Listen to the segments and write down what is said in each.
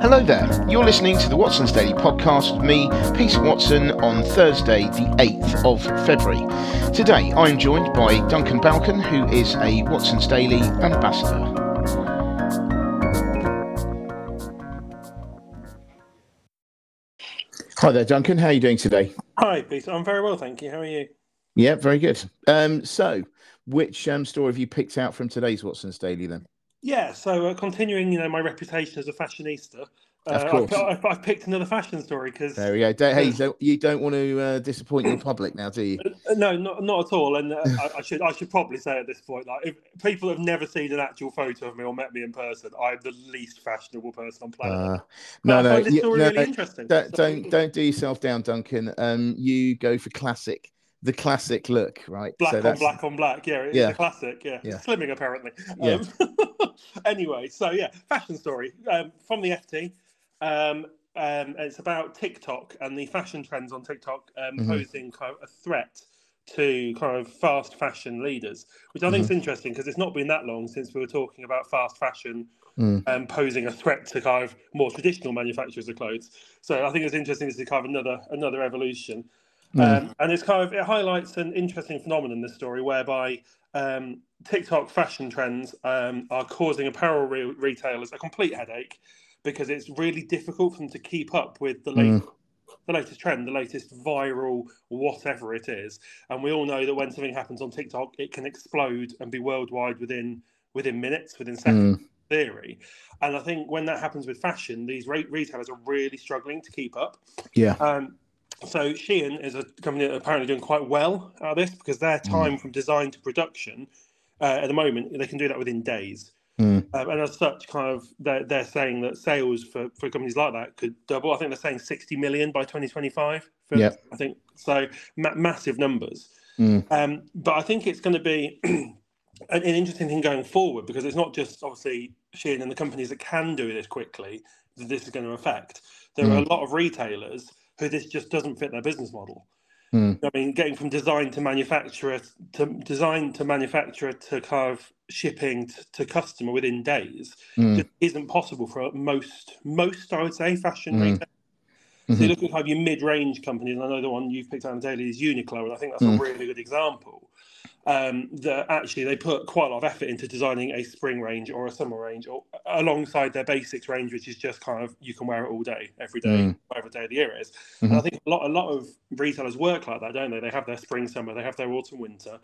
Hello there. You're listening to the Watson's Daily podcast with me, Peter Watson, on Thursday, the 8th of February. Today, I'm joined by Duncan Balcon, who is a Watson's Daily ambassador. Hi there, Duncan. How are you doing today? Hi, Peter. I'm very well, thank you. How are you? Yeah, very good. Um, so, which um, story have you picked out from today's Watson's Daily then? Yeah, so uh, continuing, you know, my reputation as a fashionista, uh, Of course. I've, I've, picked another fashion story because There we go. Don't, hey, you don't, you don't want to uh, disappoint your public now, do you? no, not not at all. And uh, I, I should I should probably say at this point, like if people have never seen an actual photo of me or met me in person, I'm the least fashionable person on planet. Uh, no, I no, find this you- story no, really no, interesting. don't, So- don't don't do yourself down, Duncan. Um, you go for classic, the classic look, right? Black So on black on black, yeah, it's Yeah. a classic, yeah. Yeah. Slimming apparently. Yeah. Um, anyway, so yeah, fashion story um, from the FT. Um, um, it's about TikTok and the fashion trends on TikTok um, Mhm. posing kind of a threat to kind of fast fashion leaders, which I think Mm-hmm. is interesting because it's not been that long since we were talking about fast fashion Mm. um, posing a threat to kind of more traditional manufacturers of clothes. So I think it's interesting to see kind of another another evolution. Mm. Um, and it's kind of it highlights an interesting phenomenon. This story, whereby um, TikTok fashion trends um, are causing apparel re- retailers a complete headache because it's really difficult for them to keep up with the latest, the latest trend, the latest viral whatever it is. And we all know that when something happens on TikTok, it can explode and be worldwide within within minutes, within seconds. Mm. Theory, and I think when that happens with fashion, these re- retailers are really struggling to keep up. Yeah. Um, so Shein is a company that apparently doing quite well out of this because their Mm. time from design to production uh, at the moment they can do that within days. Mm. Um, and as such, kind of they're, they're saying that sales for, for companies like that could double. I think they're saying 60 million by 2025. For, Yeah. I think so. Ma- massive numbers. Mm. Um, but I think it's going to be an, an interesting thing going forward because it's not just obviously Shein and the companies that can do this quickly that this is going to affect. There are a lot of retailers who this just doesn't fit their business model. Mm. I mean, getting from design to manufacturer to design to manufacturer to kind of shipping to, to customer within days Mm. just isn't possible for most most I would say fashion Mm. retail. So Mhm. you look at kind of your mid-range companies, and I know the one you've picked out on daily is Uniqlo, and I think that's a really good example. Um, that actually they put quite a lot of effort into designing a spring range or a summer range, or alongside their basics range, which is just kind of you can wear it all day, every day, Mm. whatever day of the year it is. And I think a lot, a lot of retailers work like that, don't they? They have their spring, summer, they have their autumn, winter,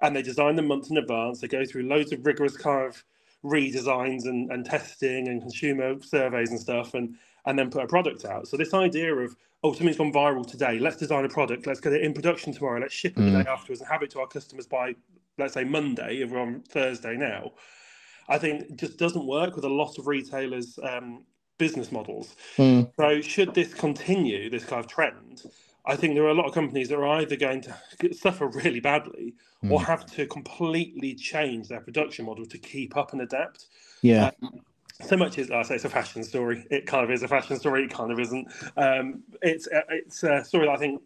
and they design them months in advance. They go through loads of rigorous kind of redesigns and, and testing and consumer surveys and stuff, and and then put a product out. So this idea of oh something's gone viral today, let's design a product, let's get it in production tomorrow, let's ship it the Mm. day afterwards, and have it to our customers by let's say Monday, if we're on Thursday now. I think just doesn't work with a lot of retailers' um, business models. Mm. So, should this continue, this kind of trend, I think there are a lot of companies that are either going to suffer really badly or Mm. have to completely change their production model to keep up and adapt. Yeah. So much as I say, it's a fashion story. It kind of is a fashion story. It kind of isn't. Um, it's a- it's a story that I think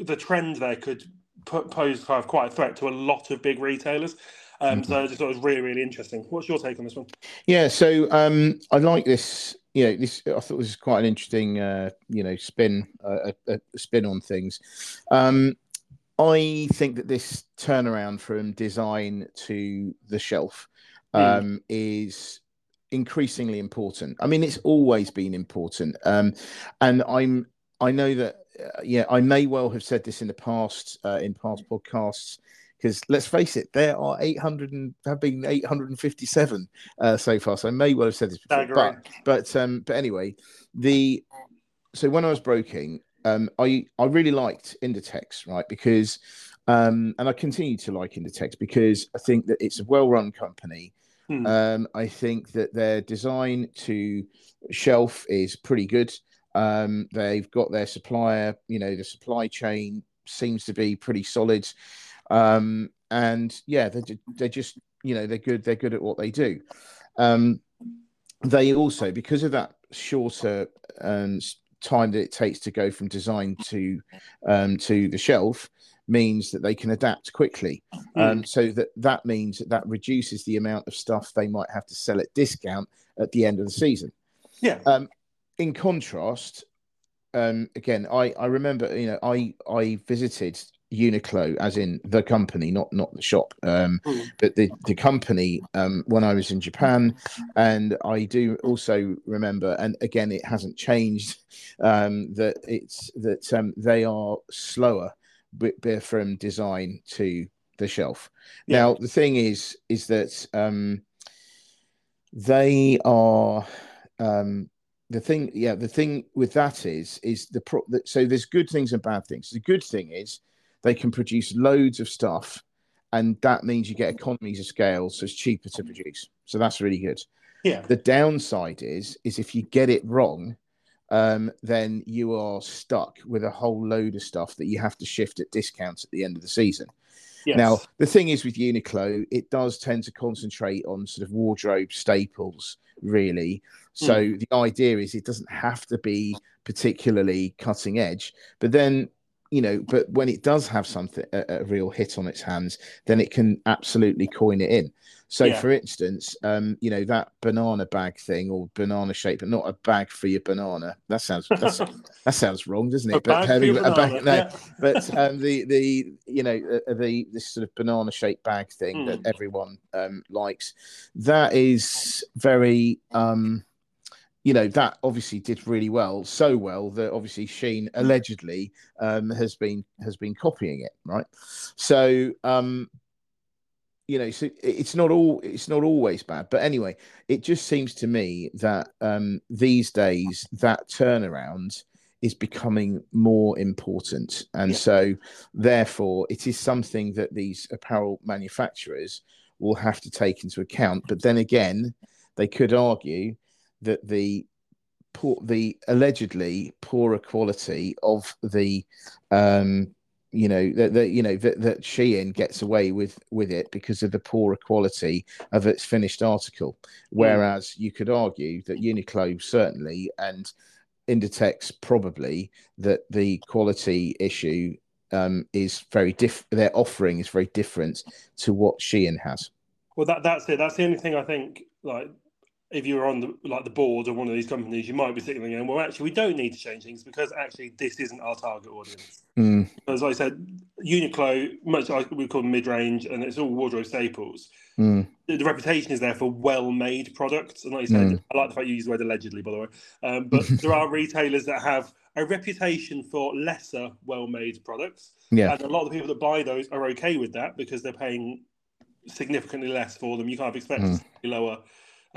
the trend there could put, pose kind of quite a threat to a lot of big retailers. Um, So I just thought it was really, really interesting. What's your take on this one? Yeah, so um, I like this. You know, this I thought this was quite an interesting, uh, you know, spin, uh, a, a spin on things. Um, I think that this turnaround from design to the shelf Mm. um, is increasingly important. I mean, it's always been important, um, and I'm. I know that. Uh, yeah, I may well have said this in the past uh, in past podcasts because let's face it, there are 800 and have been 857 uh, so far. So I may well have said this before, but but um, but anyway, the so when I was broking, um, I I really liked Inditex, right? Because um, and I continue to like Inditex because I think that it's a well-run company. Hmm. Um, I think that their design to shelf is pretty good. Um, they've got their supplier, you know, the supply chain seems to be pretty solid. Um, and yeah, they're, they're just, you know, they're good. They're good at what they do. Um, they also, because of that shorter um, time that it takes to go from design to um, to the shelf, means that they can adapt quickly. Um, so that that means that, that reduces the amount of stuff they might have to sell at discount at the end of the season. Yeah. Um, in contrast, um, again, I I remember you know I I visited Uniqlo as in the company, not not the shop, um, Mm. but the the company um, when I was in Japan, and I do also remember, and again, it hasn't changed um, that it's that um, they are slower, from design to the shelf. Yeah. Now the thing is, is that um, they are um, the thing. Yeah, the thing with that is is the pro- that, so there's good things and bad things. The good thing is they can produce loads of stuff, and that means you get economies of scale, so it's cheaper to produce. So that's really good. Yeah. The downside is is if you get it wrong, um, then you are stuck with a whole load of stuff that you have to shift at discounts at the end of the season. Yes. Now, the thing is with Uniqlo, it does tend to concentrate on sort of wardrobe staples, really. So the idea is it doesn't have to be particularly cutting edge, but then you know, but when it does have something a, a real hit on its hands, then it can absolutely coin it in. So, Yeah. for instance, um, you know that banana bag thing or banana shape, but not a bag for your banana. That sounds that's, that sounds wrong, doesn't it? A for your a bag- no, yeah. but um, the the you know uh, the this sort of banana shaped bag thing Mm. that everyone um, likes that is very um, you know that obviously did really well so well that obviously Shein allegedly um, has been has been copying it right so um, you know so it's not all it's not always bad but anyway it just seems to me that um, these days that turnaround is becoming more important and Yeah. so therefore it is something that these apparel manufacturers will have to take into account but then again they could argue that the poor the allegedly poorer quality of the um you know that that you know that, that Shein gets away with with it because of the poorer quality of its finished article whereas you could argue that Uniqlo certainly and Inditex probably that the quality issue um, is very diff. Their offering is very different to what Shein has. Well, that that's it. That's the only thing I think. Like, if you were on the like the board of one of these companies, you might be sitting there going, "Well, actually, we don't need to change things because actually, this isn't our target audience." Mm, As I said, Uniqlo, much like we call mid-range, and it's all wardrobe staples. mm, The, the reputation is there for well-made products, and like you said, Mm. I like the fact you use the word allegedly, by the way. Um, but there are retailers that have a reputation for lesser well-made products, yeah. and a lot of the people that buy those are okay with that because they're paying significantly less for them. You of expect Mm. lower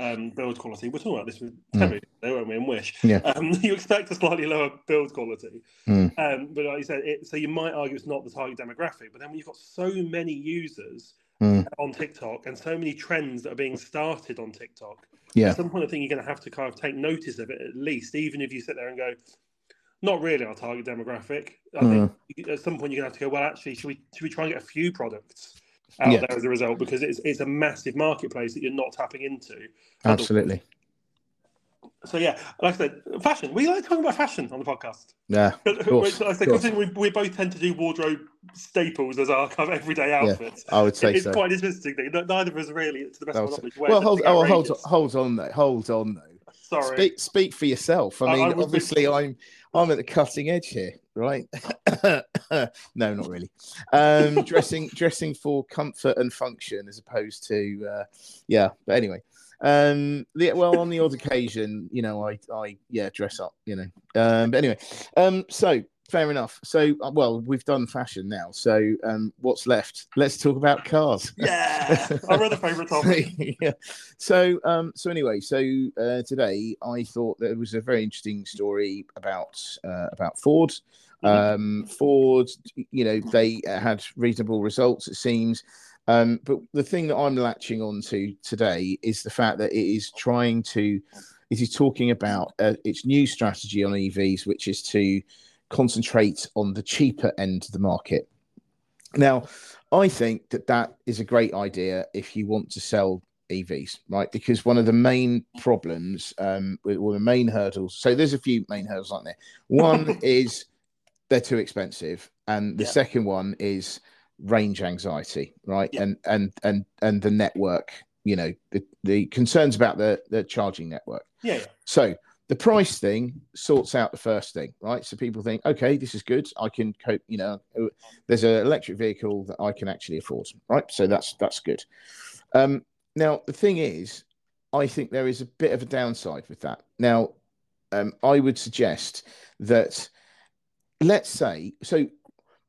um, build quality. We're talking about this with Mm. Terry, they won't we, and Wish. Yeah. Um, you expect a slightly lower build quality. Mm. Um, but like you said, it, so you might argue it's not the target demographic. But then when you've got so many users Mm. on TikTok and so many trends that are being started on TikTok, Yeah. at some point I think you're going to have to kind of take notice of it at least, even if you sit there and go, not really our target demographic. I think Mm. at some point you're going to have to go, well, actually, should we should we try and get a few products out Yeah. there as a result because it's it's a massive marketplace that you're not tapping into. Absolutely. So yeah, like I said, fashion. We like talking about fashion on the podcast. Yeah. of course, like I said, course. we, we both tend to do wardrobe staples as our kind of everyday outfits. I would say It's so. quite an interesting thing. Neither of us really, to the best of my knowledge, well hold, oh, hold, on, hold on, though. Hold on, though. Sorry. Speak, speak for yourself. I I- I mean, be- obviously, I'm, I'm at the cutting edge here, right? no, not really. Um, dressing, dressing for comfort and function, as opposed to, uh, yeah. But anyway, um, the, well, on the odd occasion, you know, I, I, yeah, dress up, you know. Um, but anyway, um, so fair enough. So, uh, well, we've done fashion now. So, um, what's left? Let's talk about cars. Yeah, our other favourite topic. yeah. So, um, so anyway, so uh, today I thought there was a very interesting story about uh, about Ford. Um, Ford, you know, they had reasonable results, it seems. Um, but the thing that I'm latching on to today is the fact that it is trying to, it is talking about uh, its new strategy on EVs, which is to concentrate on the cheaper end of the market. Now, I think that that is a great idea if you want to sell EVs, right? Because one of the main problems, um, or the main hurdles, so there's a few main hurdles, aren't there? One is they're too expensive, and the Yeah. second one is range anxiety, right? Yeah. And and and and the network, you know, the, the concerns about the the charging network. Yeah, yeah. So the price thing sorts out the first thing, right? So people think, okay, this is good. I can cope. You know, there's an electric vehicle that I can actually afford, right? So that's that's good. Um, now the thing is, I think there is a bit of a downside with that. Now, um, I would suggest that let's say so.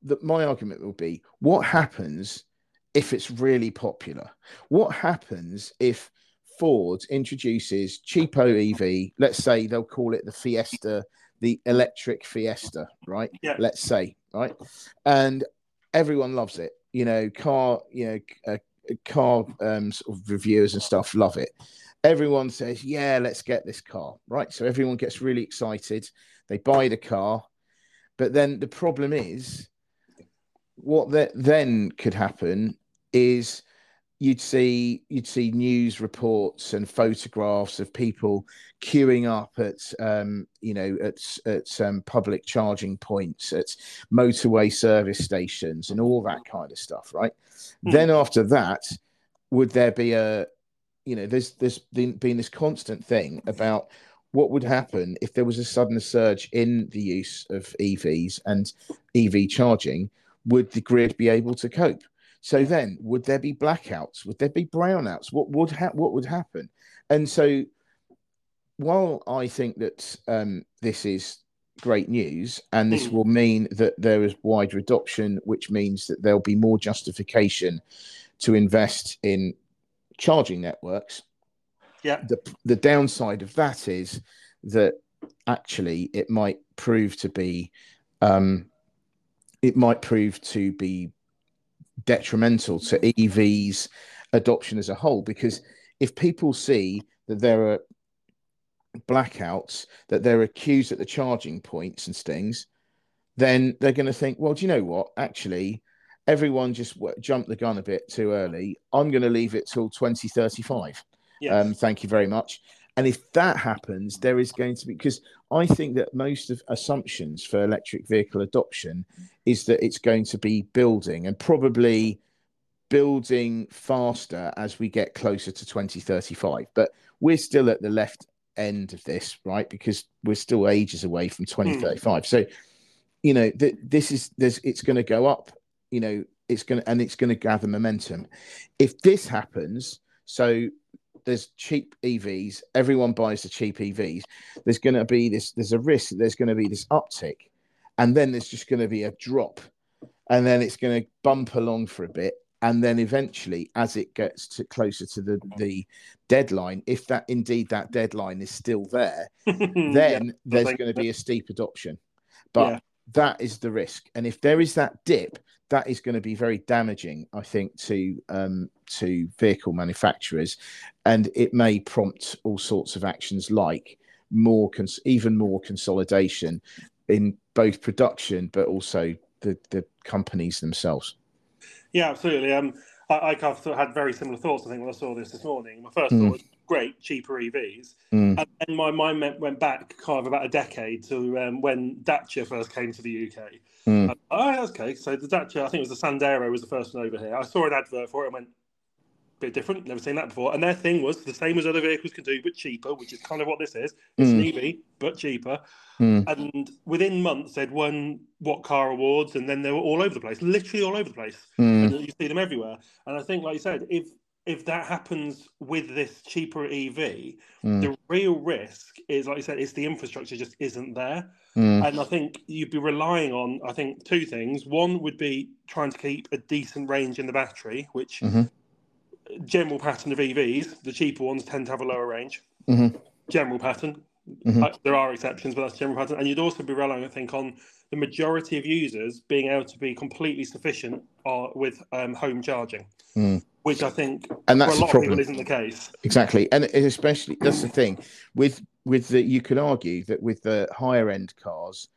That my argument will be: what happens if it's really popular? What happens if Ford introduces cheapo EV? Let's say they'll call it the Fiesta, the electric Fiesta, right? Yeah. Let's say, right, and everyone loves it. You know, car, you know, uh, car um, sort of reviewers and stuff love it. Everyone says, "Yeah, let's get this car." Right, so everyone gets really excited. They buy the car, but then the problem is, what that then could happen is you'd see you'd see news reports and photographs of people queuing up at um, you know at at um, public charging points at motorway service stations and all that kind of stuff right Hmm. then after that would there be a you know there's there's been, been this constant thing about what would happen if there was a sudden surge in the use of evs and ev charging would the grid be able to cope so then, would there be blackouts? Would there be brownouts? What would ha- what would happen? And so, while I think that um, this is great news, and this Mm. will mean that there is wider adoption, which means that there'll be more justification to invest in charging networks. Yeah. The the downside of that is that actually it might prove to be um, it might prove to be detrimental to EVs adoption as a whole because if people see that there are blackouts, that there are queues at the charging points and things, then they're going to think, well, do you know what? Actually, everyone just w- jumped the gun a bit too early. I'm going to leave it till 2035. Yeah. Um, thank you very much. And if that happens, there is going to be because I think that most of assumptions for electric vehicle adoption is that it's going to be building and probably building faster as we get closer to 2035. But we're still at the left end of this, right? Because we're still ages away from 2035. So, you know, th- this is there's it's going to go up. You know, it's going to and it's going to gather momentum. If this happens, so there's cheap EVs, everyone buys the cheap EVs. There's going to be this. There's a risk that there's going to be this uptick, and then there's just going to be a drop, and then it's going to bump along for a bit, and then eventually, as it gets to closer to the the deadline, if that indeed that deadline is still there, then there's going to be a steep adoption. But Yeah. That is the risk, and if there is that dip, that is going to be very damaging, I think, to um, to vehicle manufacturers, and it may prompt all sorts of actions like more, cons- even more consolidation in both production, but also the the companies themselves. Yeah, absolutely. Um, I, I had very similar thoughts. I think when I saw this this morning, my first Mm. thought was great, cheaper EVs, Mm, and then my mind went, went back kind of about a decade to um, when Dacia first came to the UK. mm, Uh, oh, okay. So the Dacia, I think it was the Sandero, was the first one over here. I saw an advert for it and went, a bit different, never seen that before. And their thing was the same as other vehicles can do, but cheaper, which is kind of what this is. It's an EV, but cheaper. mm, And within months, they'd won What Car Awards, and then they were all over the place, literally all over the place. mm, And you see them everywhere. And I think, like you said, if if that happens with this cheaper EV, mm, the real risk is, like you said, it's the infrastructure just isn't there. mm, And I think you'd be relying on, I think, two things. One would be trying to keep a decent range in the battery, which Mhm. general pattern of EVs, the cheaper ones tend to have a lower range. Mhm. General pattern. Mhm. Uh, there are exceptions, but that's general pattern. And you'd also be relying, I think, on the majority of users being able to be completely sufficient uh, with um, home charging, Mm. Which I think and for that's a the lot of problem. people isn't the case. exactly and especially that's the thing with with the you could argue that with the higher end cars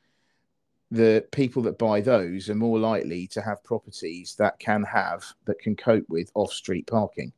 the people that buy those are more likely to have properties that can have that can cope with off street parking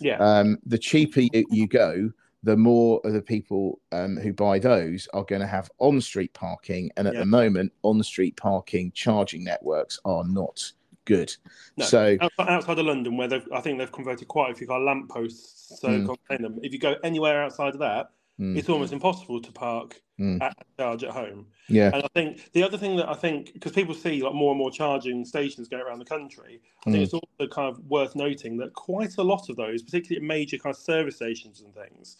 Yeah. um, the cheaper you, you go the more of the people um, who buy those are going to have on street parking and at Yeah. the moment on street parking charging networks are not good. No. So outside, of London, where they've, I think they've converted quite a few car lampposts, so Mm. contain them. If you go anywhere outside of that, mm, it's almost impossible to park Mm. at charge at home. yeah, And I think the other thing that I think because people see like more and more charging stations going around the country, I think Mm. it's also kind of worth noting that quite a lot of those, particularly at major kind of service stations and things,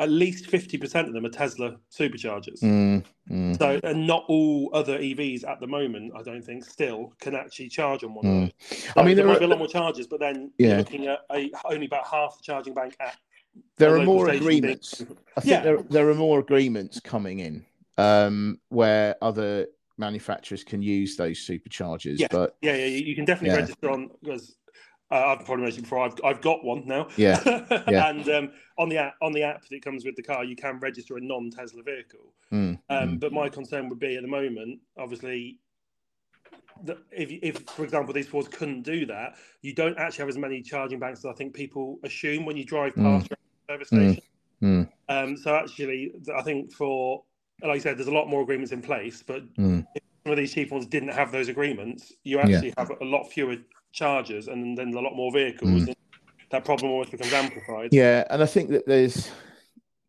at least fifty percent of them are Tesla superchargers. mm, mm, So, and not all other EVs at the moment, I don't think, still can actually charge on one Mm. I mean, there, there might are- be a lot more charges, but then Yeah. you're looking at a, only about half the charging bank at. there are more agreements. I think Yeah. there there are more agreements coming in um, where other manufacturers can use those superchargers. Yeah. But Yeah, yeah, you you can definitely Yeah. register on because uh, I've probably mentioned before. I've I've got one now. Yeah, yeah. and um, on the app on the app that comes with the car, you can register a non-Tesla vehicle. mm, Um, mm, But my concern would be at the moment, obviously, that if, if, for example, these Fords couldn't do that, you don't actually have as many charging banks as I think people assume when you drive Mm. past a service Mm. station. mm, Um, so actually, I think for, like I said, there's a lot more agreements in place, but mm. if some of these cheap ones didn't have those agreements, you actually have a lot fewer chargers and then a lot more vehicles. Mm. And that problem almost becomes amplified. yeah, and I think that there's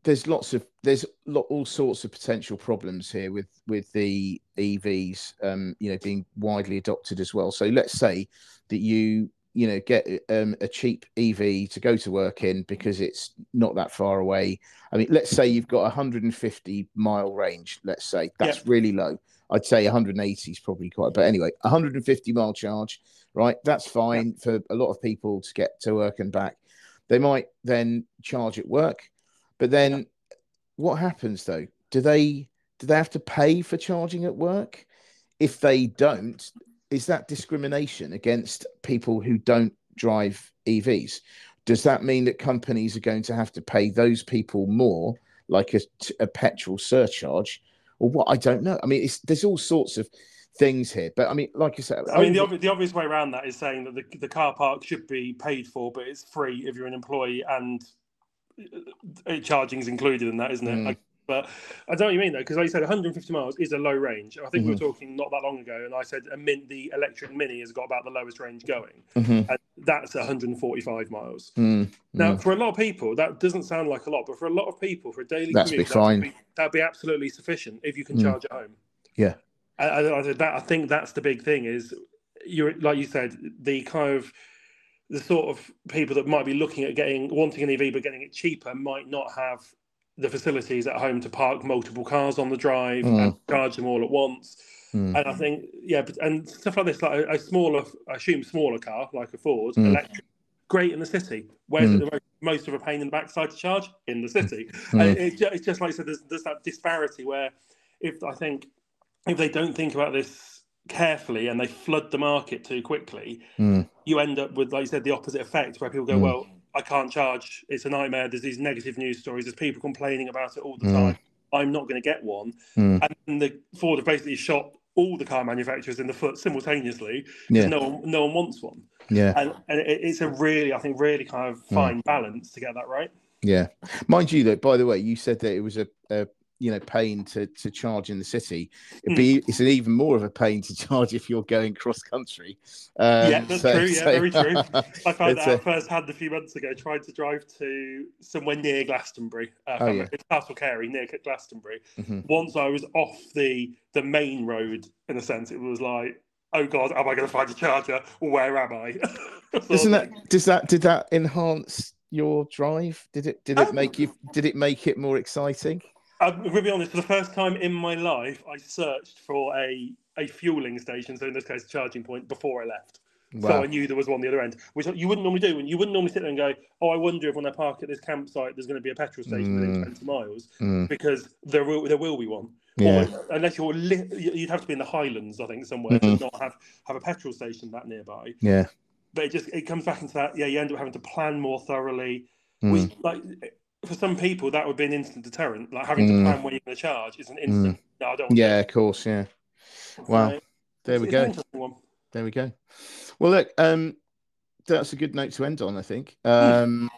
there's lots of there's lot, all sorts of potential problems here with with the EVs, um, you know, being widely adopted as well. So let's say that you you know get um, a cheap EV to go to work in because it's not that far away. I mean, let's say you've got a 150 mile range. Let's say that's really low. I'd say 180 is probably quite, but anyway, 150 mile charge, right? That's fine for a lot of people to get to work and back. They might then charge at work, but then what happens though? Do they do they have to pay for charging at work? If they don't, is that discrimination against people who don't drive EVs? Does that mean that companies are going to have to pay those people more, like a, a petrol surcharge, or what? I don't know. I mean, it's, there's all sorts of things here, but I mean, like you said, I mean, the, obvi- the obvious way around that is saying that the, the car park should be paid for, but it's free if you're an employee and uh, charging is included in that, isn't it? Mm. Like, but I don't know what you mean though, because like you said, 150 miles is a low range. I think we were Mm-hmm. talking not that long ago, and I said a min, the electric Mini has got about the lowest range going, Mhm, and that's 145 miles. mm, Now, for a lot of people, that doesn't sound like a lot, but for a lot of people, for a daily That'd commute, be fine. That'd be, that'd be absolutely sufficient if you can Mm. charge at home. Yeah. I, I, I, that, I think that's the big thing is you're like you said the kind of the sort of people that might be looking at getting wanting an EV but getting it cheaper might not have the facilities at home to park multiple cars on the drive and charge them all at once. Mm. And I think yeah, but, and stuff like this, like a, smaller, I assume smaller car like a Ford Mm. electric, great in the city. Where's Mm. the most, most of a pain in the backside to charge in the city? Mm. And it, it's just like I said, there's, there's that disparity where if I think if they don't think about this carefully and they flood the market too quickly, Mm. you end up with, like you said, the opposite effect where people go, Mm. well, I can't charge. It's a nightmare. There's these negative news stories. There's people complaining about it all the Mm. time. I'm not going to get one. Mm. And the Ford have basically shot all the car manufacturers in the foot simultaneously because Yeah. no one, no one wants one. Yeah. And, and it, it's a really, I think, really kind of Mm. fine balance to get that right. Yeah, mind you, though. By the way, you said that it was a, a you know pain to to charge in the city. It'd be it's an even more of a pain to charge if you're going cross country. Um, Yeah, that's so- true. Yeah, so- very true. I found that out firsthand a few months ago. Tried to drive to somewhere near Glastonbury, uh, Oh, yeah. Castle Cary near Glastonbury. Mhm. Once I was off the the main road, in a sense, it was like, oh god, am I going to find a charger? Where am I? Doesn't that does that did that enhance your drive? Did it did it Um, make you did it make it more exciting? I'm going to be honest. For the first time in my life, I searched for a a fueling station, so in this case, a charging point, before I left. So I knew there was one the other end, which you wouldn't normally do. And you wouldn't normally sit there and go, "Oh, I wonder if when I park at this campsite, there's going to be a petrol station within Mm. 20 miles," Mm, because there will there will be one. yeah. Or unless you're li- you'd have to be in the Highlands, I think, somewhere Mhm. to not have have a petrol station that nearby. Yeah. But it just it comes back into that. Yeah, you end up having to plan more thoroughly. Mm, Which like for some people that would be an instant deterrent. Like having Mm. to plan when you're going to charge is an instant. No, I don't. Yeah, of course. Yeah. Wow. So, There we go. an interesting one. There we go. Well, look, um, that's a good note to end on. I think. Um,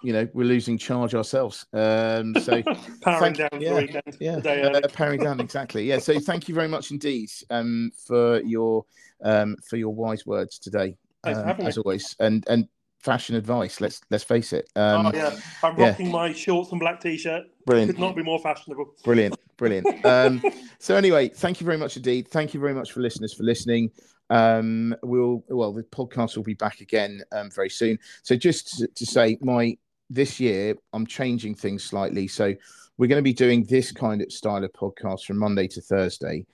you know, we're losing charge ourselves. Um, so powering down yeah, weekend. Yeah, uh, powering down exactly. Yeah. So thank you very much indeed um, for your um, for your wise words today, um, as me. always. And and fashion advice. Let's let's face it. Um, oh yeah, I'm rocking yeah. my shorts and black t-shirt. Brilliant. Could not be more fashionable. Brilliant, brilliant. um, so anyway, thank you very much indeed. Thank you very much for listeners for listening. Um, we'll well, the podcast will be back again um, very soon. So just to, to say, my this year I'm changing things slightly. So we're going to be doing this kind of style of podcast from Monday to Thursday.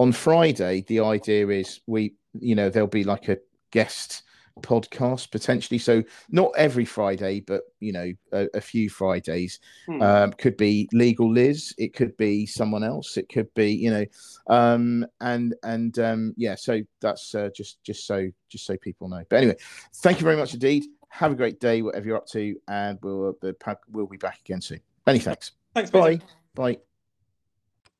On Friday, the idea is we, you know, there'll be like a guest podcast potentially. So not every Friday, but you know, a, a few Fridays. Hmm. Um, could be legal Liz. It could be someone else. It could be you know, um, and and um, yeah. So that's uh, just just so just so people know. But anyway, thank you very much indeed. Have a great day, whatever you're up to, and we'll we'll be back again soon. Many thanks. Thanks. Bye. Bye.